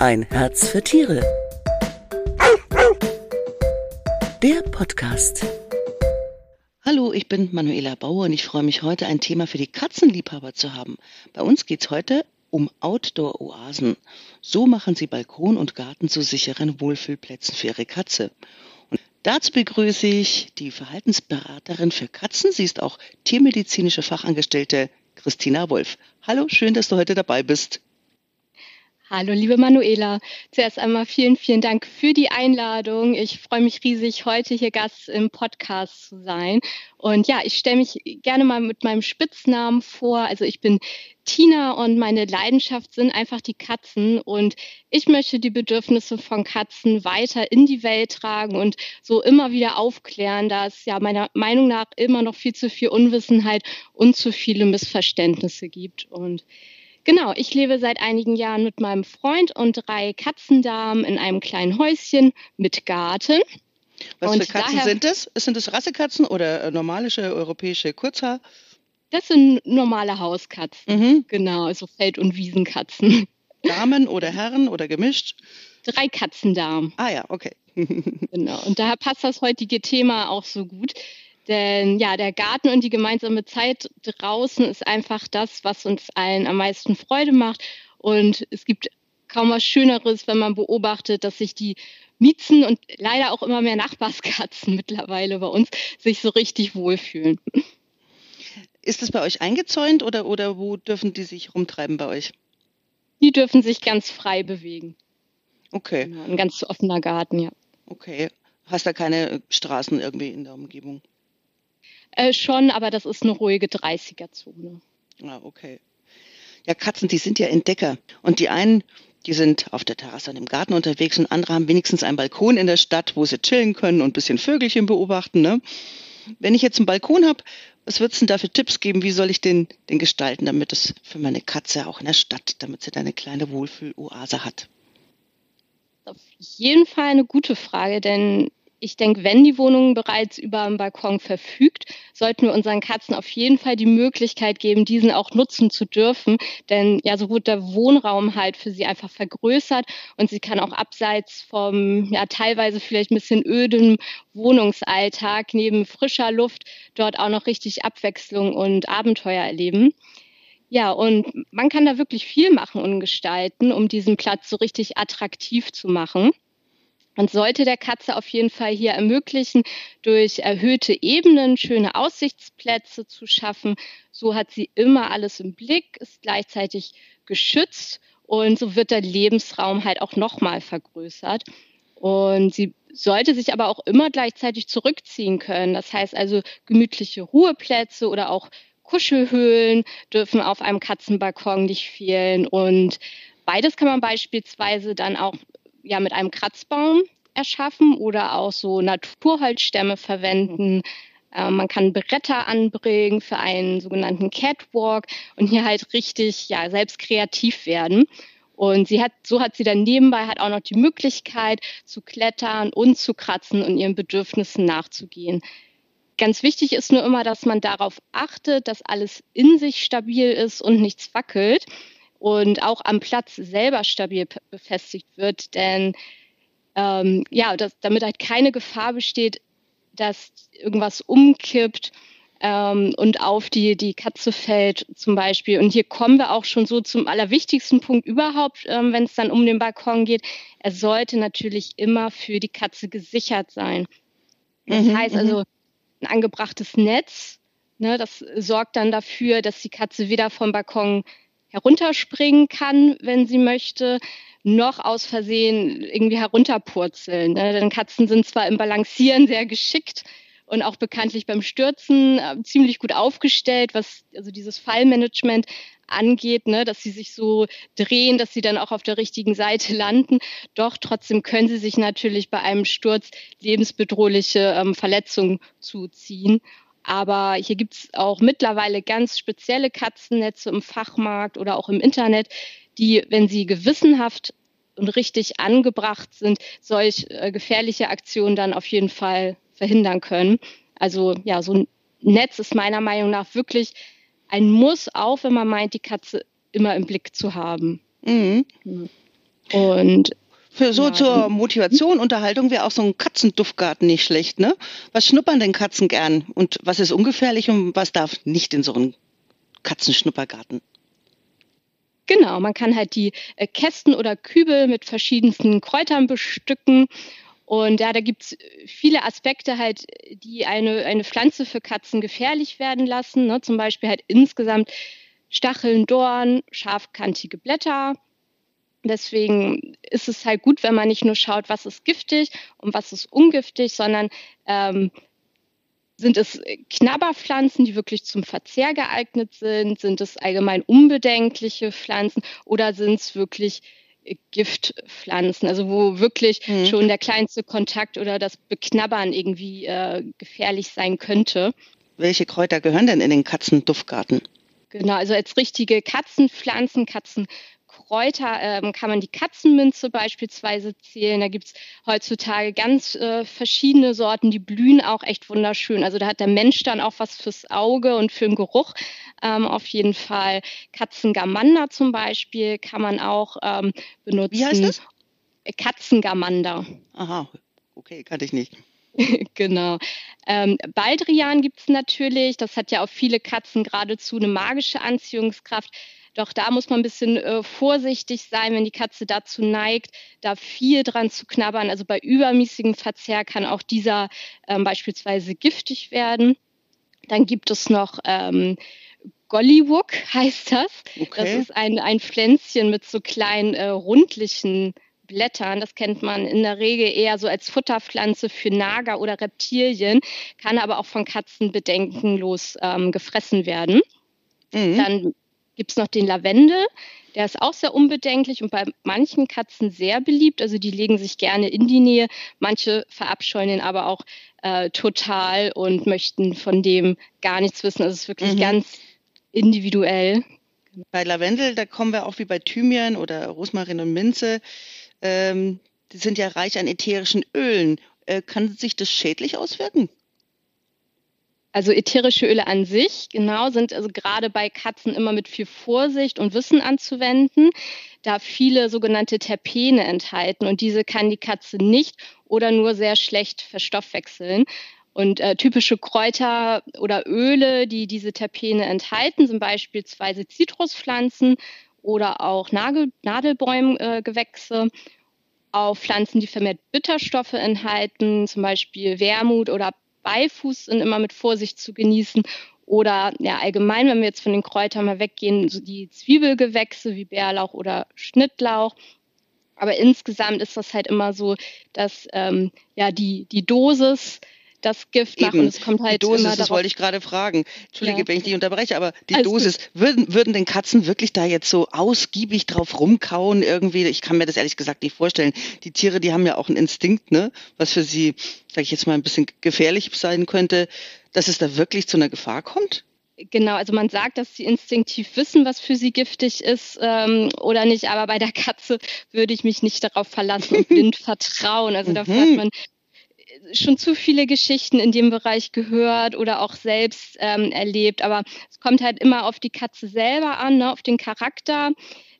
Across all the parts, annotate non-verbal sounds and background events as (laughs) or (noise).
Ein Herz für Tiere. Der Podcast. Hallo, ich bin Manuela Bauer und ich freue mich heute ein Thema für die Katzenliebhaber zu haben. Bei uns geht es heute um Outdoor-Oasen. So machen Sie Balkon und Garten zu sicheren Wohlfühlplätzen für Ihre Katze. Und dazu begrüße ich die Verhaltensberaterin für Katzen. Sie ist auch tiermedizinische Fachangestellte Christina Wolf. Hallo, schön, dass du heute dabei bist. Hallo, liebe Manuela. Zuerst einmal vielen, vielen Dank für die Einladung. Ich freue mich riesig, heute hier Gast im Podcast zu sein. Und ja, ich stelle mich gerne mal mit meinem Spitznamen vor. Also ich bin Tina und meine Leidenschaft sind einfach die Katzen. Und ich möchte die Bedürfnisse von Katzen weiter in die Welt tragen und so immer wieder aufklären, da es ja meiner Meinung nach immer noch viel zu viel Unwissenheit und zu viele Missverständnisse gibt. Und Genau, ich lebe seit einigen Jahren mit meinem Freund und drei Katzendamen in einem kleinen Häuschen mit Garten. Was und für Katzen daher, sind das? Sind das Rassekatzen oder äh, normalische europäische Kurzhaar? Das sind normale Hauskatzen. Mhm. Genau, also Feld- und Wiesenkatzen. (laughs) Damen oder Herren oder gemischt? Drei Katzendamen. Ah ja, okay. (laughs) genau, und daher passt das heutige Thema auch so gut. Denn ja, der Garten und die gemeinsame Zeit draußen ist einfach das, was uns allen am meisten Freude macht. Und es gibt kaum was Schöneres, wenn man beobachtet, dass sich die Miezen und leider auch immer mehr Nachbarskatzen (laughs) mittlerweile bei uns sich so richtig wohlfühlen. Ist das bei euch eingezäunt oder, oder wo dürfen die sich rumtreiben bei euch? Die dürfen sich ganz frei bewegen. Okay. Genau, ein ganz offener Garten, ja. Okay. Hast da keine Straßen irgendwie in der Umgebung? Äh, schon, aber das ist eine ruhige 30er-Zone. Ah, okay. Ja, Katzen, die sind ja Entdecker. Und die einen, die sind auf der Terrasse und im Garten unterwegs und andere haben wenigstens einen Balkon in der Stadt, wo sie chillen können und ein bisschen Vögelchen beobachten. Ne? Wenn ich jetzt einen Balkon habe, was würdest du denn da für Tipps geben? Wie soll ich den, den gestalten, damit es für meine Katze auch in der Stadt, damit sie da eine kleine Wohlfühloase hat? Auf jeden Fall eine gute Frage, denn ich denke, wenn die Wohnung bereits über einen Balkon verfügt, sollten wir unseren Katzen auf jeden Fall die Möglichkeit geben, diesen auch nutzen zu dürfen. Denn ja, so wird der Wohnraum halt für sie einfach vergrößert und sie kann auch abseits vom ja teilweise vielleicht ein bisschen öden Wohnungsalltag neben frischer Luft dort auch noch richtig Abwechslung und Abenteuer erleben. Ja, und man kann da wirklich viel machen und gestalten, um diesen Platz so richtig attraktiv zu machen. Man sollte der Katze auf jeden Fall hier ermöglichen, durch erhöhte Ebenen schöne Aussichtsplätze zu schaffen. So hat sie immer alles im Blick, ist gleichzeitig geschützt und so wird der Lebensraum halt auch nochmal vergrößert. Und sie sollte sich aber auch immer gleichzeitig zurückziehen können. Das heißt also gemütliche Ruheplätze oder auch Kuschelhöhlen dürfen auf einem Katzenbalkon nicht fehlen. Und beides kann man beispielsweise dann auch ja mit einem Kratzbaum erschaffen oder auch so Naturholzstämme verwenden. Äh, man kann Bretter anbringen für einen sogenannten Catwalk und hier halt richtig ja selbst kreativ werden. Und sie hat, so hat sie dann nebenbei halt auch noch die Möglichkeit zu klettern und zu kratzen und ihren Bedürfnissen nachzugehen. Ganz wichtig ist nur immer, dass man darauf achtet, dass alles in sich stabil ist und nichts wackelt und auch am Platz selber stabil befestigt wird. Denn ähm, ja, dass, damit halt keine Gefahr besteht, dass irgendwas umkippt ähm, und auf die, die Katze fällt zum Beispiel. Und hier kommen wir auch schon so zum allerwichtigsten Punkt überhaupt, ähm, wenn es dann um den Balkon geht. Er sollte natürlich immer für die Katze gesichert sein. Das mhm, heißt also, mhm. ein angebrachtes Netz, ne, das sorgt dann dafür, dass die Katze weder vom Balkon herunterspringen kann, wenn sie möchte, noch aus Versehen irgendwie herunterpurzeln. Ne? Denn Katzen sind zwar im Balancieren sehr geschickt und auch bekanntlich beim Stürzen äh, ziemlich gut aufgestellt, was also dieses Fallmanagement angeht, ne, dass sie sich so drehen, dass sie dann auch auf der richtigen Seite landen. Doch trotzdem können sie sich natürlich bei einem Sturz lebensbedrohliche ähm, Verletzungen zuziehen. Aber hier gibt es auch mittlerweile ganz spezielle Katzennetze im Fachmarkt oder auch im Internet, die, wenn sie gewissenhaft und richtig angebracht sind, solch äh, gefährliche Aktionen dann auf jeden Fall verhindern können. Also ja, so ein Netz ist meiner Meinung nach wirklich ein Muss, auch wenn man meint, die Katze immer im Blick zu haben. Mhm. Und für so ja, zur Motivation, Unterhaltung wäre auch so ein Katzenduftgarten nicht schlecht, ne? Was schnuppern denn Katzen gern? Und was ist ungefährlich und was darf nicht in so einen Katzenschnuppergarten? Genau, man kann halt die äh, Kästen oder Kübel mit verschiedensten Kräutern bestücken. Und ja, da gibt es viele Aspekte halt, die eine, eine Pflanze für Katzen gefährlich werden lassen. Ne? Zum Beispiel halt insgesamt Stacheln, Dorn, scharfkantige Blätter. Deswegen ist es halt gut, wenn man nicht nur schaut, was ist giftig und was ist ungiftig, sondern ähm, sind es Knabberpflanzen, die wirklich zum Verzehr geeignet sind? Sind es allgemein unbedenkliche Pflanzen oder sind es wirklich Giftpflanzen, also wo wirklich mhm. schon der kleinste Kontakt oder das Beknabbern irgendwie äh, gefährlich sein könnte. Welche Kräuter gehören denn in den Katzenduftgarten? Genau, also als richtige Katzenpflanzen, Katzen Kräuter ähm, kann man die Katzenminze beispielsweise zählen. Da gibt es heutzutage ganz äh, verschiedene Sorten, die blühen auch echt wunderschön. Also da hat der Mensch dann auch was fürs Auge und für den Geruch. Ähm, auf jeden Fall Katzengamander zum Beispiel kann man auch ähm, benutzen. Wie heißt das? Katzengamander. Aha, okay, kannte ich nicht. (laughs) genau. Ähm, Baldrian gibt es natürlich. Das hat ja auf viele Katzen geradezu eine magische Anziehungskraft. Doch da muss man ein bisschen äh, vorsichtig sein, wenn die Katze dazu neigt, da viel dran zu knabbern. Also bei übermäßigem Verzehr kann auch dieser ähm, beispielsweise giftig werden. Dann gibt es noch ähm, Golliwook, (laughs) heißt das. Okay. Das ist ein, ein Pflänzchen mit so kleinen äh, rundlichen Blättern. Das kennt man in der Regel eher so als Futterpflanze für Nager oder Reptilien, kann aber auch von Katzen bedenkenlos ähm, gefressen werden. Mhm. Dann gibt es noch den Lavendel. Der ist auch sehr unbedenklich und bei manchen Katzen sehr beliebt. Also die legen sich gerne in die Nähe. Manche verabscheuen ihn aber auch äh, total und möchten von dem gar nichts wissen. Also es ist wirklich mhm. ganz individuell. Bei Lavendel, da kommen wir auch wie bei Thymian oder Rosmarin und Minze. Ähm, die sind ja reich an ätherischen Ölen. Äh, kann sich das schädlich auswirken? Also ätherische Öle an sich, genau, sind also gerade bei Katzen immer mit viel Vorsicht und Wissen anzuwenden, da viele sogenannte Terpene enthalten und diese kann die Katze nicht oder nur sehr schlecht verstoffwechseln. Und äh, typische Kräuter oder Öle, die diese Terpene enthalten, sind beispielsweise Zitruspflanzen oder auch Nagel Nadelbäumgewächse. Äh, auf Pflanzen, die vermehrt Bitterstoffe enthalten, zum Beispiel Wermut oder Beifuß sind immer mit Vorsicht zu genießen. Oder ja, allgemein, wenn wir jetzt von den Kräutern mal weggehen, so die Zwiebelgewächse wie Bärlauch oder Schnittlauch. Aber insgesamt ist das halt immer so, dass ähm, ja die, die Dosis das Gift machen. Und es kommt halt die Dosis, das wollte ich gerade fragen. Entschuldige, ja. wenn ich dich unterbreche, aber die Alles Dosis, würden, würden den Katzen wirklich da jetzt so ausgiebig drauf rumkauen irgendwie? Ich kann mir das ehrlich gesagt nicht vorstellen. Die Tiere, die haben ja auch einen Instinkt, ne? was für sie, sage ich jetzt mal, ein bisschen gefährlich sein könnte, dass es da wirklich zu einer Gefahr kommt? Genau, also man sagt, dass sie instinktiv wissen, was für sie giftig ist ähm, oder nicht, aber bei der Katze würde ich mich nicht darauf verlassen und (laughs) blind vertrauen. Also dafür hat mhm. man schon zu viele Geschichten in dem Bereich gehört oder auch selbst ähm, erlebt. Aber es kommt halt immer auf die Katze selber an, ne, auf den Charakter.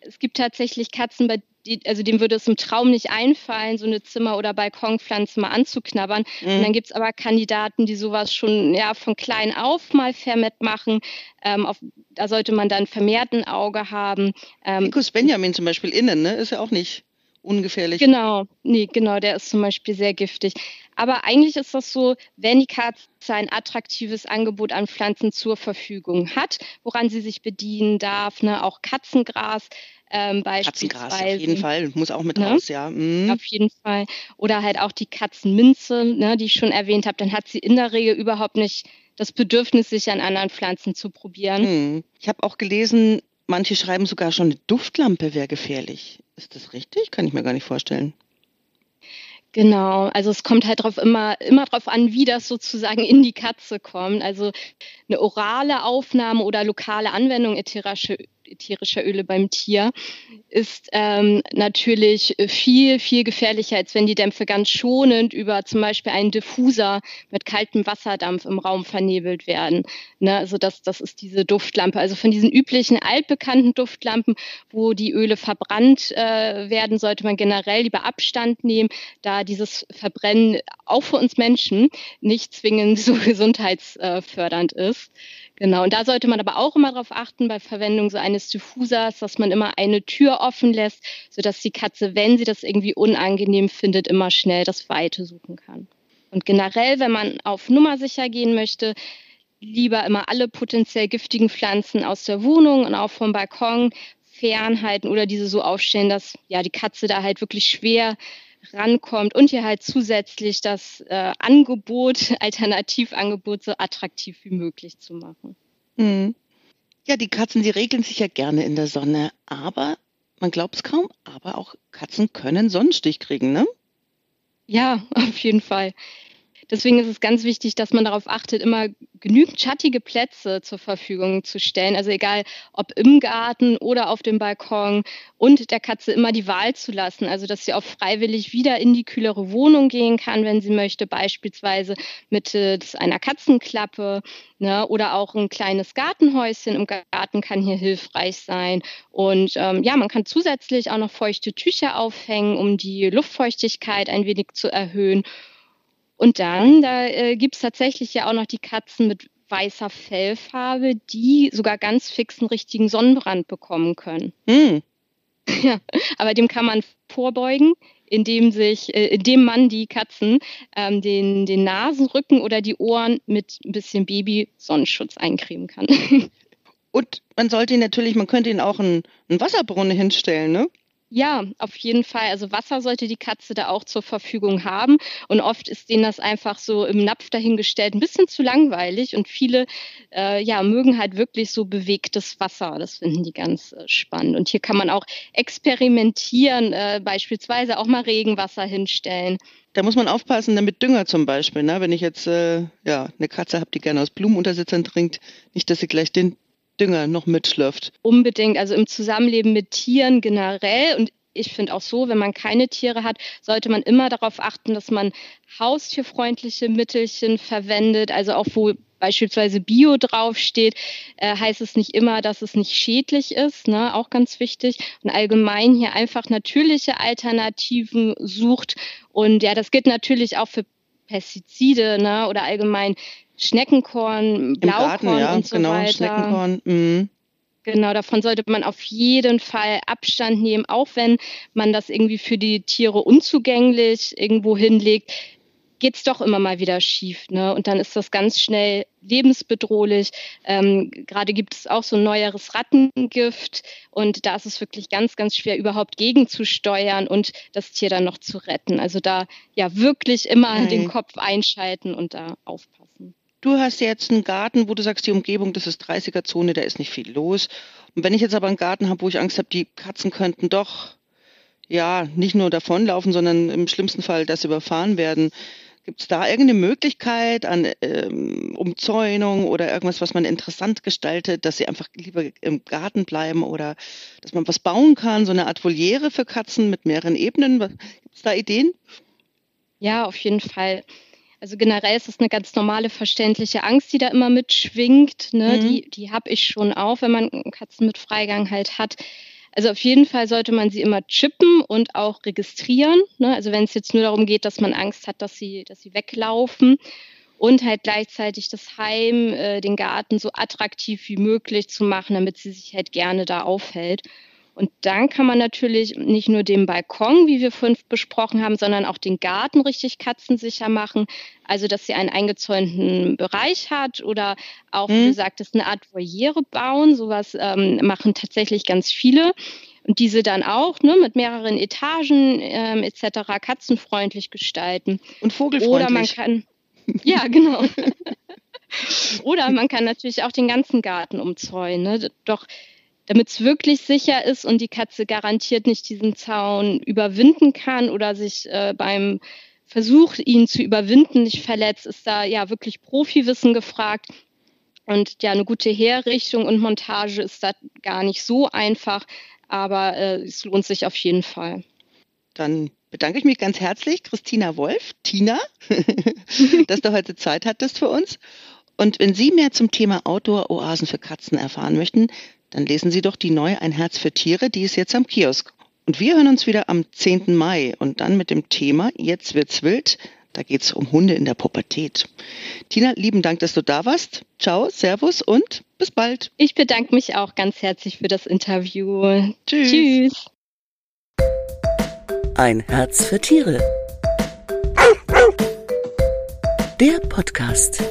Es gibt tatsächlich Katzen, bei die, also dem würde es im Traum nicht einfallen, so eine Zimmer- oder Balkonpflanze mal anzuknabbern. Mhm. Und dann gibt es aber Kandidaten, die sowas schon ja, von klein auf mal vermehrt machen. Ähm, auf, da sollte man dann vermehrt ein Auge haben. Ähm, Ficus Benjamin zum Beispiel innen, ne? ist ja auch nicht ungefährlich. Genau, nee, genau, der ist zum Beispiel sehr giftig. Aber eigentlich ist das so, wenn die Katze ein attraktives Angebot an Pflanzen zur Verfügung hat, woran sie sich bedienen darf, ne, auch Katzengras. Ähm, beispielsweise. Katzengras auf jeden Fall, muss auch mit ne? raus, ja. Mhm. Auf jeden Fall. Oder halt auch die Katzenminze, ne, die ich schon erwähnt habe, dann hat sie in der Regel überhaupt nicht das Bedürfnis, sich an anderen Pflanzen zu probieren. Mhm. Ich habe auch gelesen, manche schreiben sogar schon, eine Duftlampe wäre gefährlich. Ist das richtig? Kann ich mir gar nicht vorstellen. Genau, also es kommt halt drauf immer, immer drauf an, wie das sozusagen in die Katze kommt. Also eine orale Aufnahme oder lokale Anwendung ätherischer ätherischer Öle beim Tier, ist ähm, natürlich viel, viel gefährlicher, als wenn die Dämpfe ganz schonend über zum Beispiel einen Diffuser mit kaltem Wasserdampf im Raum vernebelt werden. Ne? Also das, das ist diese Duftlampe. Also von diesen üblichen altbekannten Duftlampen, wo die Öle verbrannt äh, werden, sollte man generell lieber Abstand nehmen, da dieses Verbrennen auch für uns Menschen nicht zwingend so (laughs) gesundheitsfördernd ist. Genau, und da sollte man aber auch immer darauf achten bei Verwendung so eines Diffusers, dass man immer eine Tür offen lässt, sodass die Katze, wenn sie das irgendwie unangenehm findet, immer schnell das Weite suchen kann. Und generell, wenn man auf Nummer sicher gehen möchte, lieber immer alle potenziell giftigen Pflanzen aus der Wohnung und auch vom Balkon fernhalten oder diese so aufstellen, dass ja die Katze da halt wirklich schwer rankommt und hier halt zusätzlich das äh, Angebot, (laughs) Alternativangebot so attraktiv wie möglich zu machen. Mhm. Ja, die Katzen, die regeln sich ja gerne in der Sonne, aber man glaubt es kaum, aber auch Katzen können Sonnenstich kriegen, ne? Ja, (laughs) auf jeden Fall. Deswegen ist es ganz wichtig, dass man darauf achtet, immer genügend schattige Plätze zur Verfügung zu stellen. Also egal, ob im Garten oder auf dem Balkon und der Katze immer die Wahl zu lassen. Also dass sie auch freiwillig wieder in die kühlere Wohnung gehen kann, wenn sie möchte, beispielsweise mittels einer Katzenklappe ne, oder auch ein kleines Gartenhäuschen im Garten kann hier hilfreich sein. Und ähm, ja, man kann zusätzlich auch noch feuchte Tücher aufhängen, um die Luftfeuchtigkeit ein wenig zu erhöhen. Und dann, da äh, gibt es tatsächlich ja auch noch die Katzen mit weißer Fellfarbe, die sogar ganz fix einen richtigen Sonnenbrand bekommen können. Mm. (laughs) Ja, aber dem kann man vorbeugen, indem sich, äh, indem man die Katzen ähm, den, den Nasenrücken oder die Ohren mit ein bisschen Baby-Sonnenschutz eincremen kann. (laughs) Und man sollte ihn natürlich, man könnte ihn auch einen, einen Wasserbrunnen hinstellen, ne? Ja, auf jeden Fall. Also Wasser sollte die Katze da auch zur Verfügung haben. Und oft ist denen das einfach so im Napf dahingestellt, ein bisschen zu langweilig. Und viele äh, ja, mögen halt wirklich so bewegtes Wasser. Das finden die ganz äh, spannend. Und hier kann man auch experimentieren, äh, beispielsweise auch mal Regenwasser hinstellen. Da muss man aufpassen, damit Dünger zum Beispiel. Ne? Wenn ich jetzt äh, ja, eine Katze habe, die gerne aus Blumenuntersitzern trinkt, nicht, dass sie gleich den Dünger noch mitschlürft. Unbedingt, also im Zusammenleben mit Tieren generell und ich finde auch so, wenn man keine Tiere hat, sollte man immer darauf achten, dass man haustierfreundliche Mittelchen verwendet. Also auch wo beispielsweise Bio draufsteht, äh, heißt es nicht immer, dass es nicht schädlich ist. Ne? Auch ganz wichtig. Und allgemein hier einfach natürliche Alternativen sucht. Und ja, das gilt natürlich auch für Pestizide ne? oder allgemein Schneckenkorn, Blaukorn Garten, ja, und so genau, weiter. Schneckenkorn. Mhm. Genau, davon sollte man auf jeden Fall Abstand nehmen, auch wenn man das irgendwie für die Tiere unzugänglich irgendwo hinlegt geht es doch immer mal wieder schief. Ne? Und dann ist das ganz schnell lebensbedrohlich. Ähm, Gerade gibt es auch so ein neueres Rattengift und da ist es wirklich ganz, ganz schwer, überhaupt gegenzusteuern und das Tier dann noch zu retten. Also da ja wirklich immer Nein. den Kopf einschalten und da aufpassen. Du hast jetzt einen Garten, wo du sagst, die Umgebung, das ist 30er-Zone, da ist nicht viel los. Und wenn ich jetzt aber einen Garten habe, wo ich Angst habe, die Katzen könnten doch ja nicht nur davonlaufen, sondern im schlimmsten Fall das überfahren werden. Gibt es da irgendeine Möglichkeit an ähm, Umzäunung oder irgendwas, was man interessant gestaltet, dass sie einfach lieber im Garten bleiben oder dass man was bauen kann, so eine Art Voliere für Katzen mit mehreren Ebenen? Gibt es da Ideen? Ja, auf jeden Fall. Also generell ist es eine ganz normale, verständliche Angst, die da immer mitschwingt. Ne? Mhm. Die, die habe ich schon auch, wenn man Katzen mit Freigang halt hat. Also auf jeden Fall sollte man sie immer chippen und auch registrieren. Ne? Also wenn es jetzt nur darum geht, dass man Angst hat, dass sie, dass sie weglaufen und halt gleichzeitig das Heim, äh, den Garten so attraktiv wie möglich zu machen, damit sie sich halt gerne da aufhält. Und dann kann man natürlich nicht nur den Balkon, wie wir vorhin besprochen haben, sondern auch den Garten richtig katzensicher machen. Also, dass sie einen eingezäunten Bereich hat oder auch, mhm. wie du sagtest, eine Art Voliere bauen. Sowas ähm, machen tatsächlich ganz viele. Und diese dann auch ne, mit mehreren Etagen ähm, etc. katzenfreundlich gestalten. Und vogelfreundlich. Oder man kann, ja, genau. (laughs) Oder man kann natürlich auch den ganzen Garten umzäunen. Ne? Doch damit es wirklich sicher ist und die Katze garantiert nicht diesen Zaun überwinden kann oder sich äh, beim Versuch, ihn zu überwinden, nicht verletzt, ist da ja wirklich Profiwissen gefragt. Und ja, eine gute Herrichtung und Montage ist da gar nicht so einfach, aber äh, es lohnt sich auf jeden Fall. Dann bedanke ich mich ganz herzlich, Christina Wolf, Tina, (laughs) dass du heute Zeit hattest für uns. Und wenn Sie mehr zum Thema Outdoor-Oasen für Katzen erfahren möchten, dann lesen Sie doch die neue Ein Herz für Tiere, die ist jetzt am Kiosk. Und wir hören uns wieder am 10. Mai und dann mit dem Thema Jetzt wird's wild. Da geht's um Hunde in der Pubertät. Tina, lieben Dank, dass du da warst. Ciao, Servus und bis bald. Ich bedanke mich auch ganz herzlich für das Interview. Tschüss. Tschüss. Ein Herz für Tiere. Der Podcast.